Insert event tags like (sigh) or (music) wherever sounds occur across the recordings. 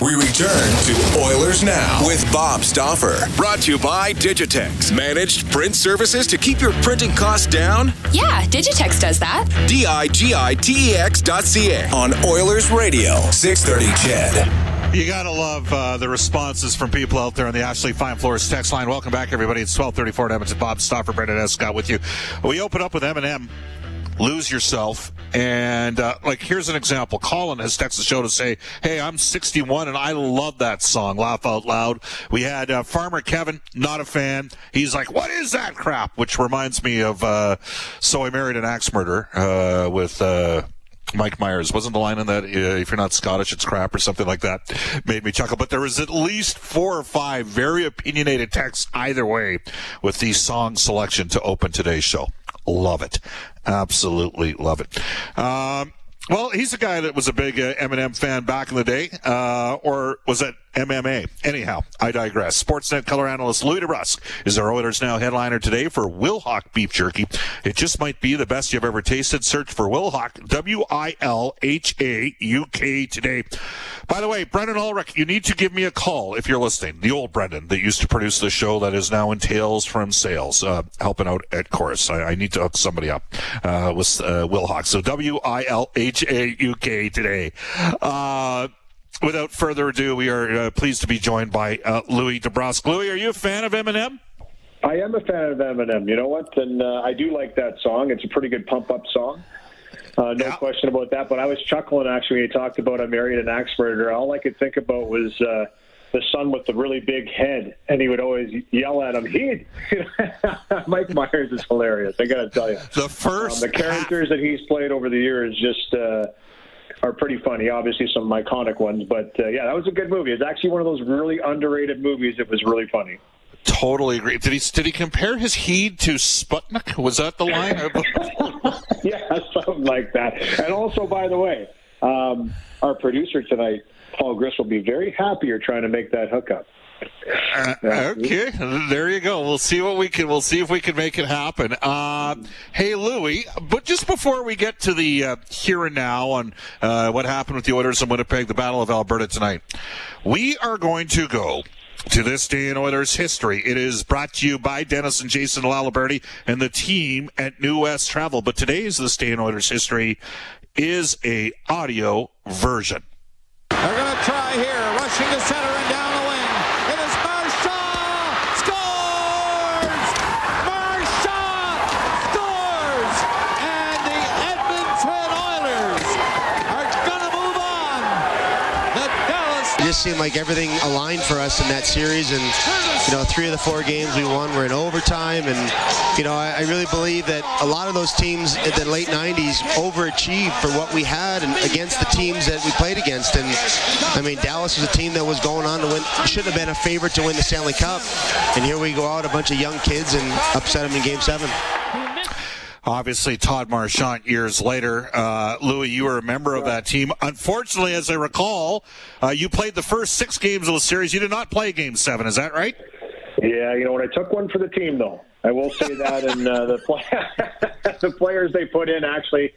We return to Oilers Now with Bob Stauffer. Brought to you by Digitex. Managed print services to keep your printing costs down? Yeah, Digitex does that. D I G I T E X dot C A on Oilers Radio. 630 CHED. You gotta love uh, the responses from people out there on the Ashley Fine Floors text line. Welcome back, everybody. It's twelve thirty four at Edmonton. Bob Stauffer, Brendan Escott with you. We open up with Eminem lose yourself. And uh, like, here's an example. Colin has texted the show to say, "Hey, I'm 61 and I love that song." Laugh out loud. We had uh, Farmer Kevin, not a fan. He's like, "What is that crap?" Which reminds me of uh, "So I Married an Axe Murderer" uh, with. Uh, Mike Myers wasn't the line in that. Uh, if you're not Scottish, it's crap or something like that. Made me chuckle. But there was at least four or five very opinionated texts either way with the song selection to open today's show. Love it. Absolutely love it. Um, well, he's a guy that was a big uh, Eminem fan back in the day, uh, or was it MMA. Anyhow, I digress. Sportsnet color analyst Louie DeBrusk is our Oilers Now headliner today for Wilhauk Beef Jerky. It just might be the best you've ever tasted. Search for Wilhauk, W-I-L-H-A-U-K today. By the way, Brendan Ulrich, you need to give me a call if you're listening. The old Brendan that used to produce the show that is now in Tales from Sales, uh, helping out at Chorus. I, I, need to hook somebody up uh, with uh, Wilhauk. So W-I-L-H-A-U-K today. Uh, without further ado, we are uh, pleased to be joined by uh, Louie DeBrusk. Louie, are you a fan of Eminem? I am a fan of Eminem. You know what? And uh, I do like that song. It's a pretty good pump up song. Uh, no yeah. question about that. But I was chuckling actually when he talked about I married an axe murderer. All I could think about was uh, the son with the really big head, and he would always yell at him. He, (laughs) Mike Myers is hilarious. I got to tell you, the first um, the characters half. that he's played over the years just. Uh, are pretty funny. Obviously, some iconic ones, but uh, yeah, that was a good movie. It's actually one of those really underrated movies. It was really funny. Totally agree. Did he did he compare his heed to Sputnik? Was that the line? (laughs) (laughs) yeah, something like that. And also, by the way, um, our producer tonight, Paul Griss, will be very happy you're trying to make that hookup. Uh, okay, there you go. We'll see what we can. We'll see if we can make it happen. Uh, hey, Louie, but just before we get to the uh, here and now on uh, what happened with the Oilers in Winnipeg, the Battle of Alberta tonight, we are going to go to this day in Oilers history. It is brought to you by Dennis and Jason Laliberti and the team at New West Travel. But today's this day in Oilers history is a audio version. They're going to try here, rushing to center just seemed like everything aligned for us in that series. And, you know, three of the four games we won were in overtime. And, you know, I, I really believe that a lot of those teams in the late 90s overachieved for what we had and against the teams that we played against. And, I mean, Dallas was a team that was going on to win, should have been a favorite to win the Stanley Cup. And here we go out, a bunch of young kids, and upset them in game seven. Obviously, Todd Marchant years later. Uh, Louie, you were a member of that team. Unfortunately, as I recall, uh, you played the first six games of the series. You did not play game seven. Is that right? Yeah, you know what? I took one for the team, though. I will say that. and uh, the, play- (laughs) the players they put in, actually,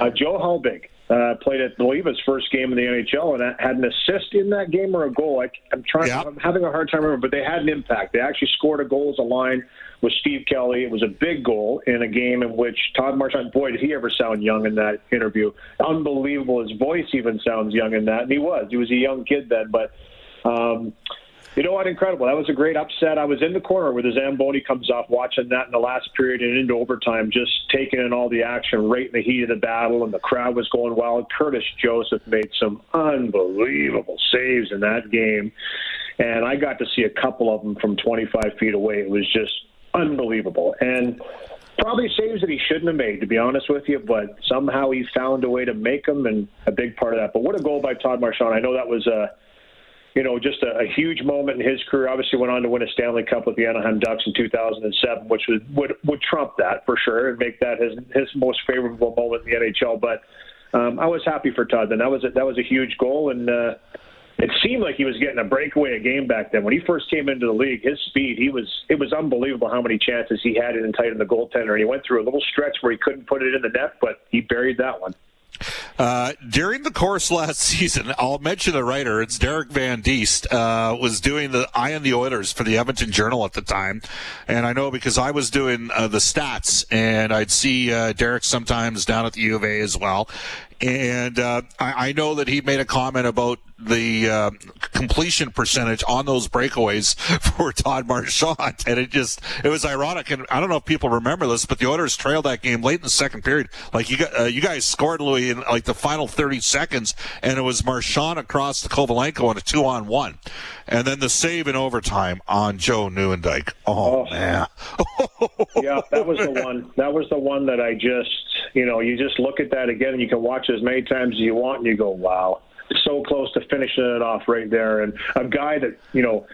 uh, Joe Hulbig uh, played at, I believe, his first game in the NHL and had an assist in that game or a goal. I, am trying. I'm having a hard time remembering, but they had an impact. They actually scored a goal as a line with Steve Kelly. It was a big goal in a game in which Todd Marchant, boy, did he ever sound young in that interview. Unbelievable. His voice even sounds young in that. And he was. He was a young kid then. But um, You know what? Incredible. That was a great upset. I was in the corner where the Zamboni comes off, watching that in the last period and into overtime, just taking in all the action right in the heat of the battle, and the crowd was going wild. Curtis Joseph made some unbelievable saves in that game, and I got to see a couple of them from 25 feet away. It was just unbelievable. And probably saves that he shouldn't have made, to be honest with you, but somehow he found a way to make them, and a big part of that. But what a goal by Todd Marchant. I know that was a you know, just a, a, huge moment in his career. Obviously, went on to win a Stanley Cup with the Anaheim Ducks in 2007, which would would, would trump that for sure and make that his his most favorable moment in the NHL. But um, I was happy for Todd. Then that was a, that was a huge goal, and uh, it seemed like he was getting a breakaway a game back then. When he first came into the league, his speed he was it was unbelievable how many chances he had in tight in the goaltender. And he went through a little stretch where he couldn't put it in the net, but he buried that one. Uh, during the course (laughs) last season, I'll mention the writer. It's Derek Van Diest. Uh, was doing the Eye on the Oilers for the Edmonton Journal at the time, and I know because I was doing uh, the stats, and I'd see uh, Derek sometimes down at the U of A as well. And uh, I, I, know that he made a comment about the uh, completion percentage on those breakaways (laughs) for Todd Marchant, and it just it was ironic. And I don't know if people remember this, but the Oilers trailed that game late in the second period. Like you got, uh, you guys scored Louie in like the final 30 seconds, and it was Marchant across the Kovalenko on a two on one, and then the save in overtime on Joe Nieuwendyk. Oh, oh man, (laughs) yeah, that was the one. That was the one that I just you know you just look at that again, and you can watch as many times as you want, and you go, wow so close to finishing it off right there. And a guy that, you know,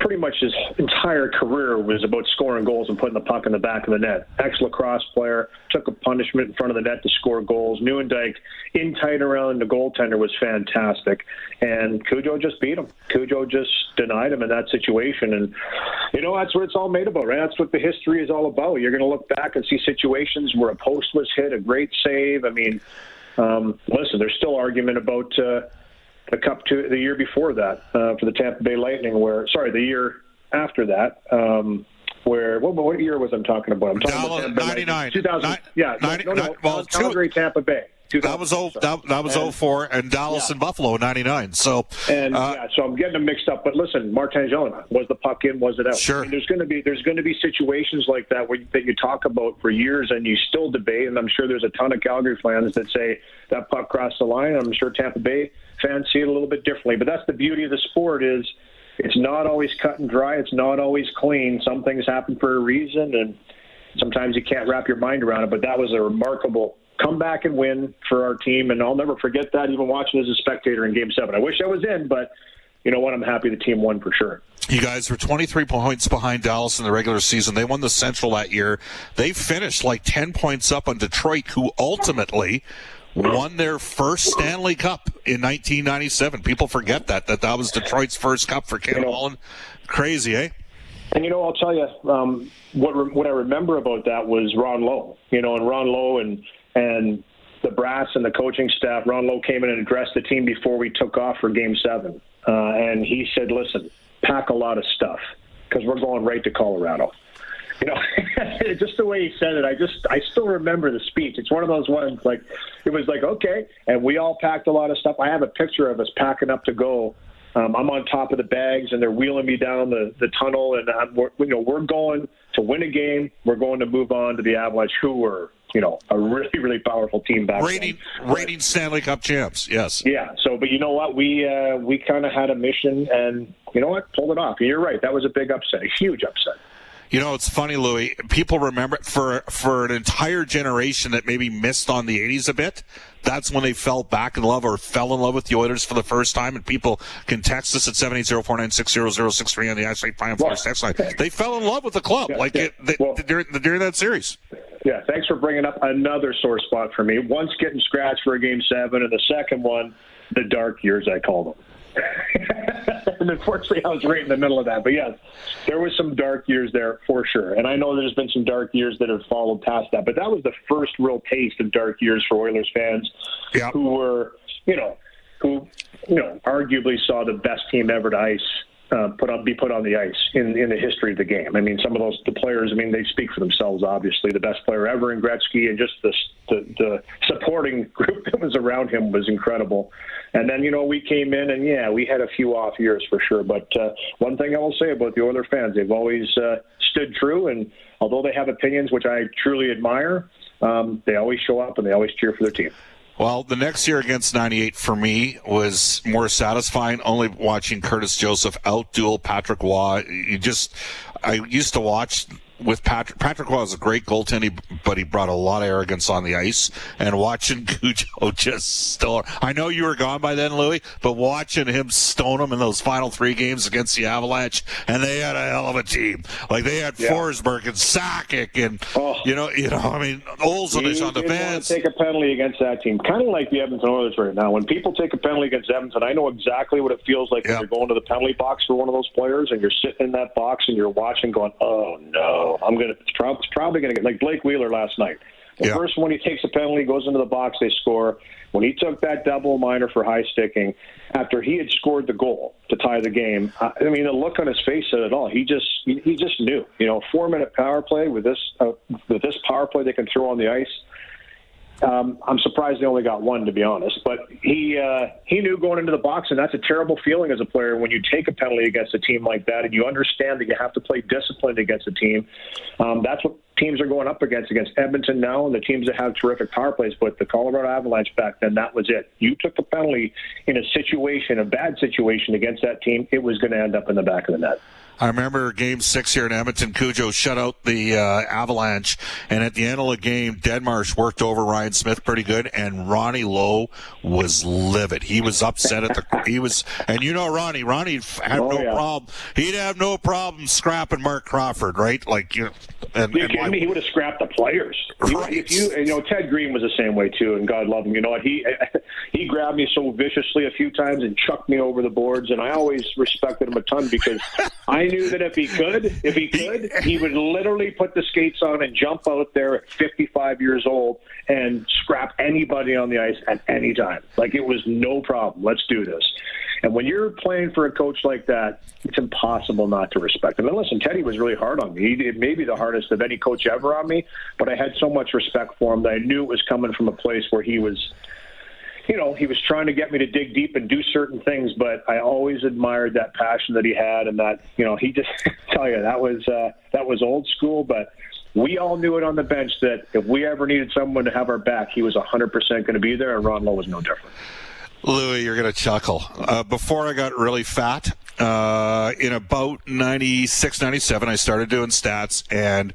pretty much his entire career was about scoring goals and putting the puck in the back of the net. Ex lacrosse player, took a punishment in front of the net to score goals. Nieuwendyk in tight around the goaltender was fantastic. And Cujo just beat him. Cujo just denied him in that situation. And, you know, that's what it's all made about, right? That's what the history is all about. You're going to look back and see situations where a post was hit, a great save. I mean, um, listen, there's still argument about uh, the Cup to the year before that uh, for the Tampa Bay Lightning, where sorry, the year after that. Um, where what, what year was I'm talking about? I'm talking Dallas, about 99. 2000. yeah, 90, no, no, no, well, Calgary, two, Tampa Bay. That was oh, that, that was and, 04 and Dallas yeah. and Buffalo 99. So and uh, yeah, so I'm getting them mixed up. But listen, Martin was the puck in? Was it out? Sure. I mean, there's going to be there's going to be situations like that where you, that you talk about for years and you still debate. And I'm sure there's a ton of Calgary fans that say that puck crossed the line. I'm sure Tampa Bay fans see it a little bit differently. But that's the beauty of the sport is it's not always cut and dry. It's not always clean. Some things happen for a reason, and sometimes you can't wrap your mind around it. But that was a remarkable come back and win for our team. And I'll never forget that, even watching as a spectator in Game Seven. I wish I was in, but you know what? I'm happy the team won for sure. You guys were 23 points behind Dallas in the regular season. They won the Central that year. They finished like 10 points up on Detroit, who ultimately won their first Stanley Cup in 1997. People forget that that that was Detroit's first cup for Ken you know, Holland. Crazy, eh? And you know, I'll tell you um, what what I remember about that was Ron Low. You know, and Ron Low and and the brass and the coaching staff, Ron Low came in and addressed the team before we took off for Game Seven, uh, and he said, "Listen, pack a lot of stuff because we're going right to Colorado." You know, (laughs) just the way he said it, I just I still remember the speech. It's one of those ones like it was like okay, and we all packed a lot of stuff. I have a picture of us packing up to go. Um, I'm on top of the bags, and they're wheeling me down the, the tunnel, and I'm, you know we're going to win a game. We're going to move on to the Avalanche, who were you know, a really, really powerful team back rating, then. Rating Stanley Cup champs, yes. Yeah. So, but you know what? We uh, we kind of had a mission, and you know what? Pulled it off. And you're right. That was a big upset, a huge upset. You know, it's funny, Louie. People remember for for an entire generation that maybe missed on the '80s a bit. That's when they fell back in love or fell in love with the Oilers for the first time. And people can text us at seven eight zero four nine six zero zero six three on the Ashley Fine Floors text line. They fell in love with the club, yeah, like yeah. It, they, well, during, during that series. Yeah, thanks for bringing up another sore spot for me. Once getting scratched for a game seven, and the second one, the dark years I call them. (laughs) and unfortunately, I was right in the middle of that. But yes, there was some dark years there for sure. And I know there's been some dark years that have followed past that. But that was the first real taste of dark years for Oilers fans who were, you know, who, you know, arguably saw the best team ever to ice uh, put on be put on the ice in in the history of the game. I mean, some of those the players. I mean, they speak for themselves. Obviously, the best player ever in Gretzky, and just the the, the supporting (laughs) group that was around him was incredible. And then you know we came in, and yeah, we had a few off years for sure. But uh, one thing I will say about the Oilers fans, they've always uh, stood true, and although they have opinions which I truly admire, um, they always show up and they always cheer for their team. Well, the next year against 98 for me was more satisfying only watching Curtis Joseph outduel Patrick Roy. You just, I used to watch with Patrick. Patrick was a great goaltender, but he brought a lot of arrogance on the ice. And watching (laughs) Cujo just stone. I know you were gone by then, Louie, but watching him stone him in those final three games against the Avalanche, and they had a hell of a team. Like they had yeah. Forsberg and Sakic, and oh. you know, you know, I mean, Olsen is on the bench. Take a penalty against that team, kind of like the Edmonton Oilers right now. When people take a penalty against Edmonton, I know exactly what it feels like yeah. when you're going to the penalty box for one of those players, and you're sitting in that box and you're watching, going, "Oh no." I'm gonna. It's, it's probably gonna get like Blake Wheeler last night. The yeah. first one he takes a penalty, goes into the box, they score. When he took that double minor for high sticking, after he had scored the goal to tie the game, I mean the look on his face said it all. He just he, he just knew. You know, four minute power play with this uh, with this power play they can throw on the ice um, I'm surprised they only got one, to be honest. But he uh, he knew going into the box, and that's a terrible feeling as a player when you take a penalty against a team like that, and you understand that you have to play disciplined against a team. Um, that's what teams are going up against against Edmonton now, and the teams that have terrific power plays. But the Colorado Avalanche back then, that was it. You took a penalty in a situation, a bad situation against that team, it was going to end up in the back of the net. I remember game six here in Edmonton. Cujo shut out the uh, Avalanche, and at the end of the game, Deadmarsh worked over Ryan Smyth pretty good, and Ronnie Low was livid. He was upset at the. (laughs) He was, and you know Ronnie. Ronnie had oh, no yeah. problem. He'd have no problem scrapping Marc Crawford, right? Like you. Know, and, you and me? He would have scrapped the players. Right. If you, you know, Ted Green was the same way too, and God love him. You know what? He (laughs) he grabbed me so viciously a few times and chucked me over the boards, and I always respected him a ton because (laughs) I knew that if he could, if he could, he would literally put the skates on and jump out there at 55 years old and scrap anybody on the ice at any time. Like it was no problem. Let's do this. And when you're playing for a coach like that, it's impossible not to respect him. And listen, Teddy was really hard on me. He may be the hardest of any coach ever on me, but I had so much respect for him that I knew it was coming from a place where he was you know, he was trying to get me to dig deep and do certain things, but I always admired that passion that he had, and that you know, he just (laughs) tell you that was uh, that was old school, but we all knew it on the bench that if we ever needed someone to have our back, he was 100% going to be there, and Ron Low was no different. Louis, you're going to chuckle. Uh, before I got really fat, uh, in about 96, 97, I started doing stats, and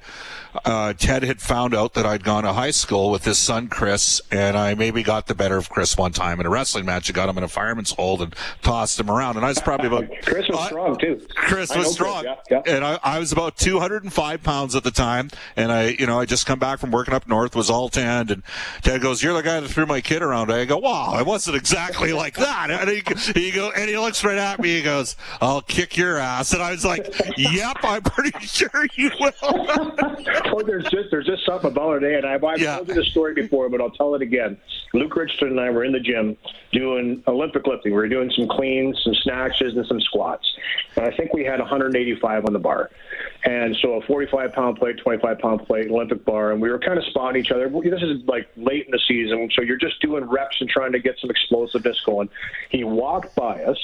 uh, Ted had found out that I'd gone to high school with his son Chris, and I maybe got the better of Chris one time in a wrestling match. I got him in a fireman's hold and tossed him around, and I was probably about. (laughs) Chris was strong too. Chris was strong, Chris, yeah, yeah. and I, I, was about 205 pounds at the time, and I, you know, I just come back from working up north, was all tanned, and Ted goes, "You're the guy that threw my kid around." I go, "Wow, it wasn't exactly (laughs) like that." And he, he go, and he looks right at me. He goes, "I'll kick your ass," and I was like, "Yep, I'm pretty (laughs) sure you will." Oh, there's just there's just something about it, and I've, I've yeah. told you the story before, but I'll tell it again. Luke Richardson and I were in the gym doing Olympic lifting. We were doing some cleans, some snatches, and some squats. And I think we had 185 on the bar, and so a 45 pound plate, 25 pound plate, Olympic bar, and we were kind of spotting each other. This is like late in the season, so you're just doing reps and trying to get some explosiveness going. He walked by us,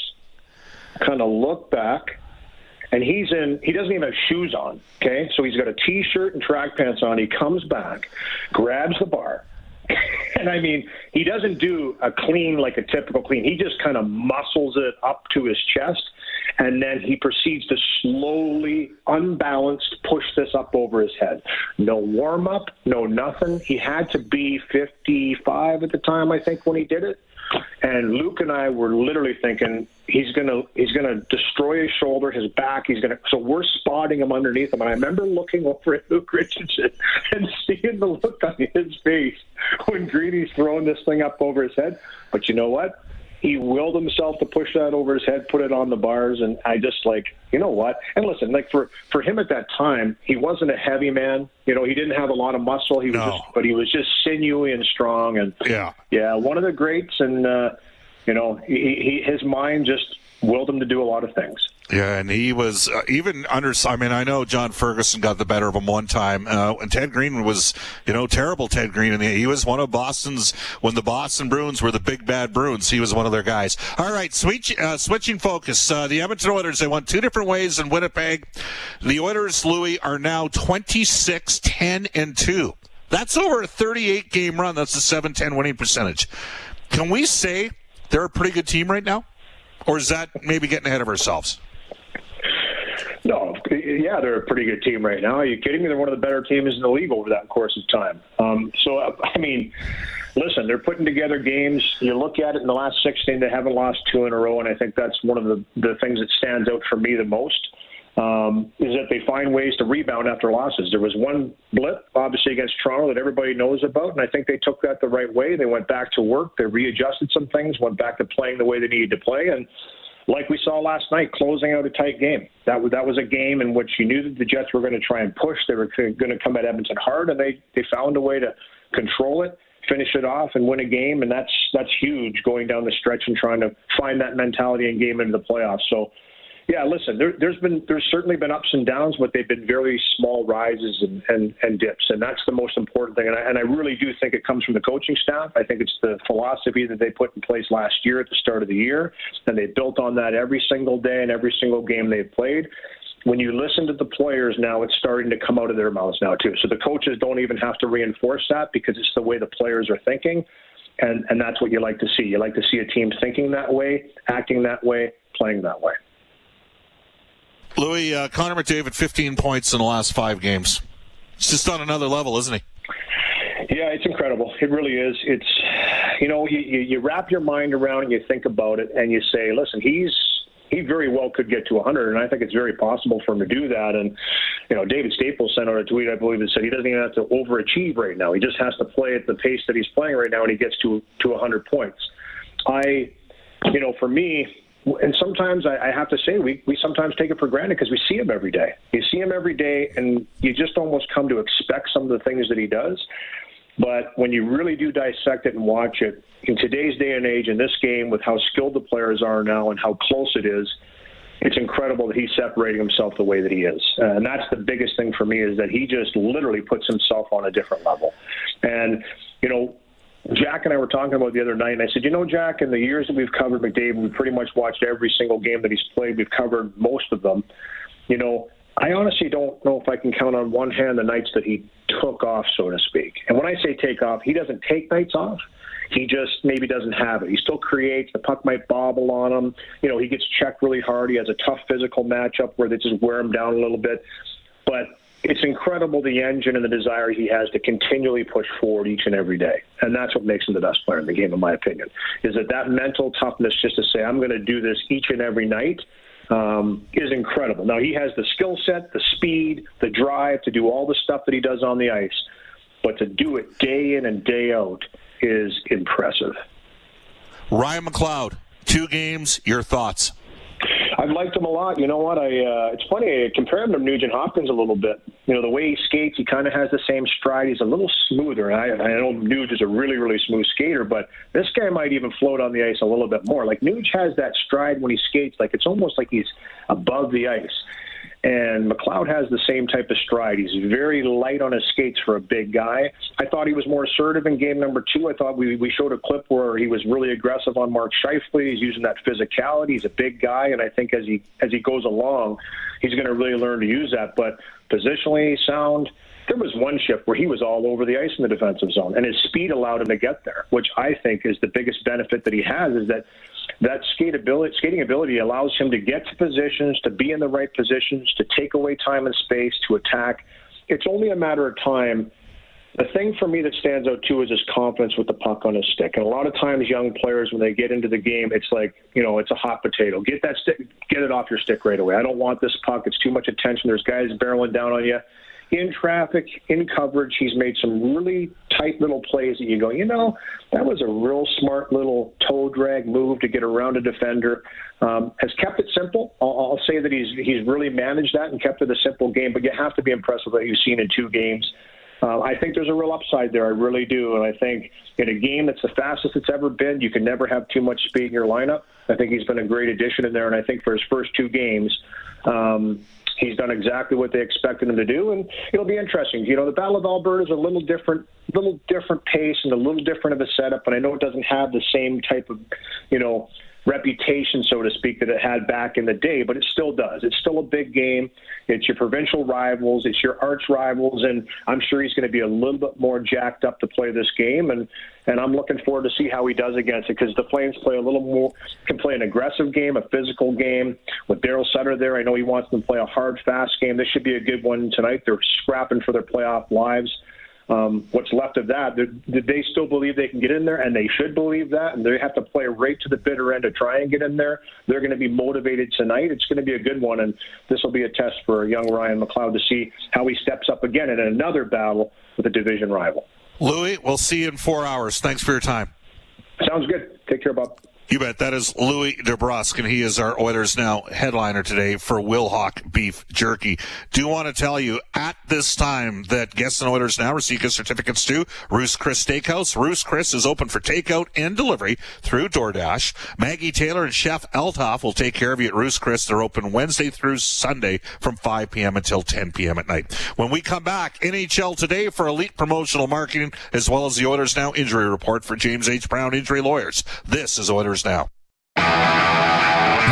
kind of looked back and he's in he doesn't even have shoes on okay? So he's got a t-shirt and track pants on. He comes back grabs the bar. (laughs) And i mean he doesn't do a clean like a typical clean. He just kind of muscles it up to his chest and then he proceeds to slowly unbalanced push this up over his head no warm up no nothing he had to be 55 at the time i think when he did it and Luke and I were literally thinking he's gonna he's gonna destroy his shoulder, his back. He's gonna. So we're spotting him underneath him. And I remember looking over at Luke Richardson (laughs) and seeing the look on his face when Greeny's throwing this thing up over his head. But you know what? He willed himself to push that over his head, put it on the bars, and I just like, you know what? And listen, like for for him at that time, he wasn't a heavy man. You know, he didn't have a lot of muscle. He was, no. just, but he was just sinewy and strong. And yeah, yeah, one of the greats. And uh, you know, he, he his mind just willed him to do a lot of things. Yeah, and he was uh, even under. I mean, I know John Ferguson got the better of him one time, uh, and Ted Green was, you know, terrible. Ted Green, and he was one of Boston's when the Boston Bruins were the big bad Bruins. He was one of their guys. All right, switch, uh, switching focus. Uh, the Edmonton Oilers they won two different ways in Winnipeg. The Oilers, Louie, are now 26, 10, and two. That's over a 38 game run. That's a 7-10 winning percentage. Can we say they're a pretty good team right now, or is that maybe getting ahead of ourselves? Yeah, they're a pretty good team right now. Are you kidding me? They're one of the better teams in the league over that course of time. Um, so, I mean, listen, they're putting together games. You look at it in the last 16, they haven't lost two in a row, and I think that's one of the, the things that stands out for me the most. Um, is that they find ways to rebound after losses. There was one blip, obviously, against Toronto that everybody knows about, and I think they took that the right way. They went back to work, they readjusted some things, went back to playing the way they needed to play, and like we saw last night, closing out a tight game. That was that was a game in which you knew that the Jets were going to try and push. They were going to come at Edmonton hard, and they they found a way to control it, finish it off, and win a game. And that's that's huge going down the stretch and trying to find that mentality and game into the playoffs. So yeah, listen, there, has been there's certainly been ups and downs, but they've been very small rises and, and, and dips, and that's the most important thing. And I, and I really do think it comes from the coaching staff. I think it's the philosophy that they put in place last year at the start of the year, and they built on that every single day and every single game they've played when you listen to the players now, it's starting to come out of their mouths now too. So the coaches don't even have to reinforce that because it's the way the players are thinking, and and that's what you like to see. You like to see a team thinking that way, acting that way, playing that way. Louie, uh, Connor McDavid, 15 points in the last five games. It's just on another level, isn't he? Yeah, it's incredible. It really is. It's, you know, you, you, wrap your mind around and you think about it and you say, listen, he's he very well could get to 100, and I think it's very possible for him to do that. And you know, David Staples sent out a tweet, I believe, that said he doesn't even have to overachieve right now. He just has to play at the pace that he's playing right now, and he gets to to 100 points. I, you know, for me, and sometimes I, I have to say we, we sometimes take it for granted because we see him every day. You see him every day, and you just almost come to expect some of the things that he does. But when you really do dissect it and watch it, in today's day and age, in this game, with how skilled the players are now and how close it is, it's incredible that he's separating himself the way that he is. Uh, and that's the biggest thing for me is that he just literally puts himself on a different level. And, you know, Jack and I were talking about the other night, and I said, you know, Jack, in the years that we've covered McDavid, we've pretty much watched every single game that he's played. We've covered most of them. You know, I honestly don't know if I can count on one hand the nights that he took off, so to speak. And when I say take off, he doesn't take nights off. He just maybe doesn't have it. He still creates. The puck might bobble on him. You know, he gets checked really hard. He has a tough physical matchup where they just wear him down a little bit. But it's incredible the engine and the desire he has to continually push forward each and every day. And that's what makes him the best player in the game, in my opinion, is that that mental toughness just to say, I'm going to do this each and every night um, is incredible. Now, he has the skill set, the speed, the drive to do all the stuff that he does on the ice. But to do it day in and day out is impressive. Ryan McLeod, two games, your thoughts? I've liked him a lot. You know what? I uh, it's funny. I compare him to Nugent Hopkins a little bit. You know, the way he skates, he kind of has the same stride. He's a little smoother. I, I know Nuge is a really, really smooth skater, but this guy might even float on the ice a little bit more. Like Nuge has that stride when he skates, like it's almost like he's above the ice. And McLeod has the same type of stride. He's very light on his skates for a big guy. I thought he was more assertive in game number two. I thought we, we showed a clip where he was really aggressive on Mark Scheifele. He's using that physicality. He's a big guy, and I think as he as he goes along, he's going to really learn to use that. But positionally sound. There was one shift where he was all over the ice in the defensive zone, and his speed allowed him to get there, which I think is the biggest benefit that he has. Is that that skating ability allows him to get to positions, to be in the right positions, to take away time and space, to attack. It's only a matter of time. The thing for me that stands out too is his confidence with the puck on his stick. And a lot of times, young players, when they get into the game, it's like you know, it's a hot potato. Get that stick, get it off your stick right away. I don't want this puck. It's too much attention. There's guys barreling down on you in traffic, in coverage. He's made some really tight little plays that you go, you know, that was a real smart little toe drag move to get around a defender. Um, has kept it simple. I'll, I'll say that he's he's really managed that and kept it a simple game. But you have to be impressed with what you've seen in two games. uh, I think there's a real upside there. I really do. And I think in a game that's the fastest it's ever been, you can never have too much speed in your lineup. I think he's been a great addition in there. And I think for his first two games, um, he's done exactly what they expected him to do, and it'll be interesting. You know, the Battle of Alberta is a little different, little different pace and a little different of a setup, and I know it doesn't have the same type of, you know, reputation, so to speak, that it had back in the day, but it still does. It's still a big game. It's your provincial rivals, it's your arch rivals, and I'm sure he's going to be a little bit more jacked up to play this game. And and I'm looking forward to see how he does against it because the Flames play a little more, can play an aggressive game, a physical game. With Daryl Sutter there, I know he wants them to play a hard, fast game. This should be a good one tonight. They're scrapping for their playoff lives um, what's left of that, did they still believe they can get in there? And they should believe that. And they have to play right to the bitter end to try and get in there. They're going to be motivated tonight. It's going to be a good one. And this will be a test for young Ryan McLeod to see how he steps up again in another battle with a division rival. Louie, we'll see you in four hours. Thanks for your time. Sounds good. Take care, Bob. You bet. That is Louie DeBrusk, and he is our Oilers Now headliner today for Wilhauk Beef Jerky. Do want to tell you at this time that guests and Oilers Now receive gift certificates to Ruth's Chris Steakhouse. Ruth's Chris is open for takeout and delivery through DoorDash. Maggie Taylor and Chef Eltoff will take care of you at Ruth's Chris. They're open Wednesday through Sunday from 5 p.m. until 10 p.m. at night. When we come back, NHL Today for elite promotional marketing, as well as the Oilers Now injury report for James H. Brown Injury Lawyers. This is Oilers now.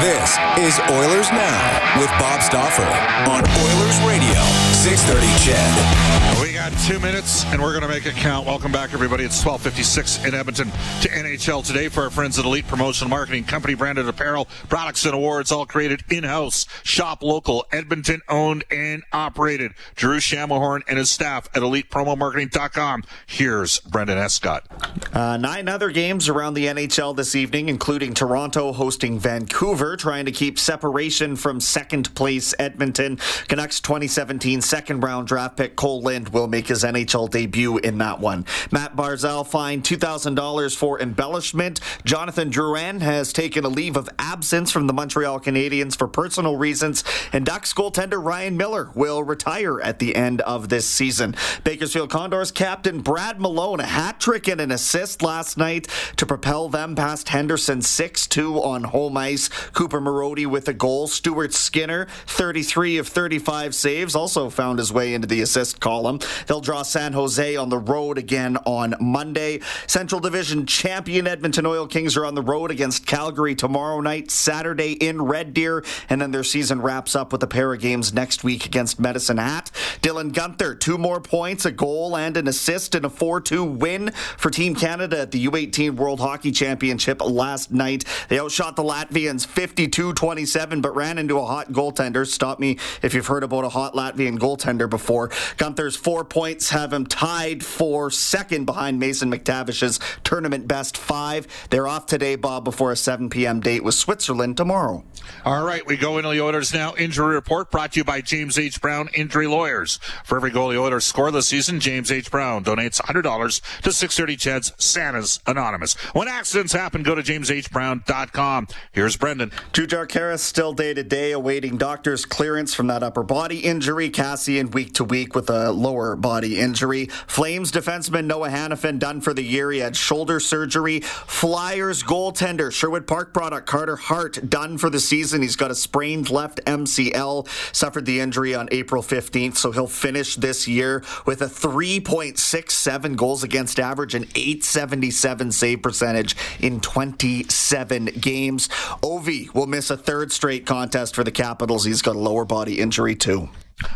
This is Oilers Now with Bob Stauffer on Oilers Radio, 630 CHED. Two minutes, and we're going to make it count. Welcome back, everybody. It's 1256 in Edmonton to NHL Today for our friends at Elite Promotional Marketing, company branded apparel, products and awards, all created in-house. Shop local, Edmonton owned and operated. Drew Shamahorn and his staff at ElitePromoMarketing.com. Here's Brendan Escott. Uh, nine other games around the NHL this evening, including Toronto hosting Vancouver trying to keep separation from second place Edmonton. Canucks 2017 second round draft pick Cole Lind will make his NHL debut in that one. Matt Barzal fined $2,000 for embellishment. Jonathan Drouin has taken a leave of absence from the Montreal Canadiens for personal reasons. And Ducks goaltender Ryan Miller will retire at the end of this season. Bakersfield Condors captain Brad Malone, a hat trick and an assist last night to propel them past Henderson 6 2 on home ice. Cooper Marody with a goal. Stuart Skinner, 33 of 35 saves, also found his way into the assist column. They'll draw San Jose on the road again on Monday. Central Division champion Edmonton Oil Kings are on the road against Calgary tomorrow night, Saturday in Red Deer, and then their season wraps up with a pair of games next week against Medicine Hat. Dylan Guenther, two more points, a goal, and an assist in a 4 2 win for Team Canada at the U18 World Hockey Championship last night. They outshot the Latvians 52 27, but ran into a hot goaltender. Stop me if you've heard about a hot Latvian goaltender before. Guenther's four points have him tied for second behind Mason McTavish's tournament best five. They're off today, Bob, before a 7 p.m. date with Switzerland tomorrow. All right, we go into the Oilers now. Injury report brought to you by James H. Brown Injury Lawyers. For every goal the Oilers score this season, James H. Brown donates $100 to 630 CHED's Santa's Anonymous. When accidents happen, go to jameshbrown.com. Here's Brendan. Jujhar Khaira still day to day awaiting doctor's clearance from that upper body injury. Kassian week to week with a lower body injury. Flames defenseman Noah Hanifin done for the year. He had shoulder surgery. Flyers goaltender Sherwood Park product Carter Hart done for the season. He's got a sprained left MCL. Suffered the injury on April 15th, so he'll finish this year with a 3.67 goals against average and 877 save percentage in 27 games. Ovi will miss a third straight contest for the Capitals. He's got a lower body injury too.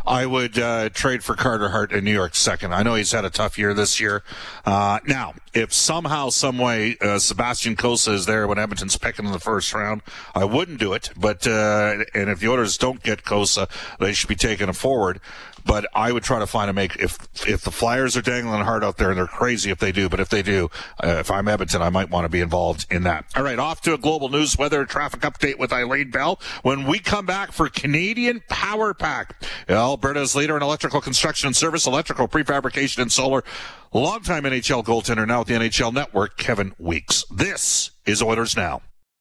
I would uh, trade for Carter Hart in New York second. I know he's had a tough year this year. Uh, now, if somehow, some way, uh, Sebastian Cossa is there when Edmonton's picking in the first round, I wouldn't do it. But uh, and if the Oilers don't get Cossa, they should be taking him forward. But I would try to find a make if if the Flyers are dangling hard out there, and they're crazy if they do. But if they do, uh, if I'm Edmonton, I might want to be involved in that. All right, off to a global news weather traffic update with Eileen Bell. When we come back for Canadian Power Pack, Alberta's leader in electrical construction and service, electrical prefabrication and solar. Longtime NHL goaltender, now at the NHL Network, Kevin Weeks. This is Oilers Now.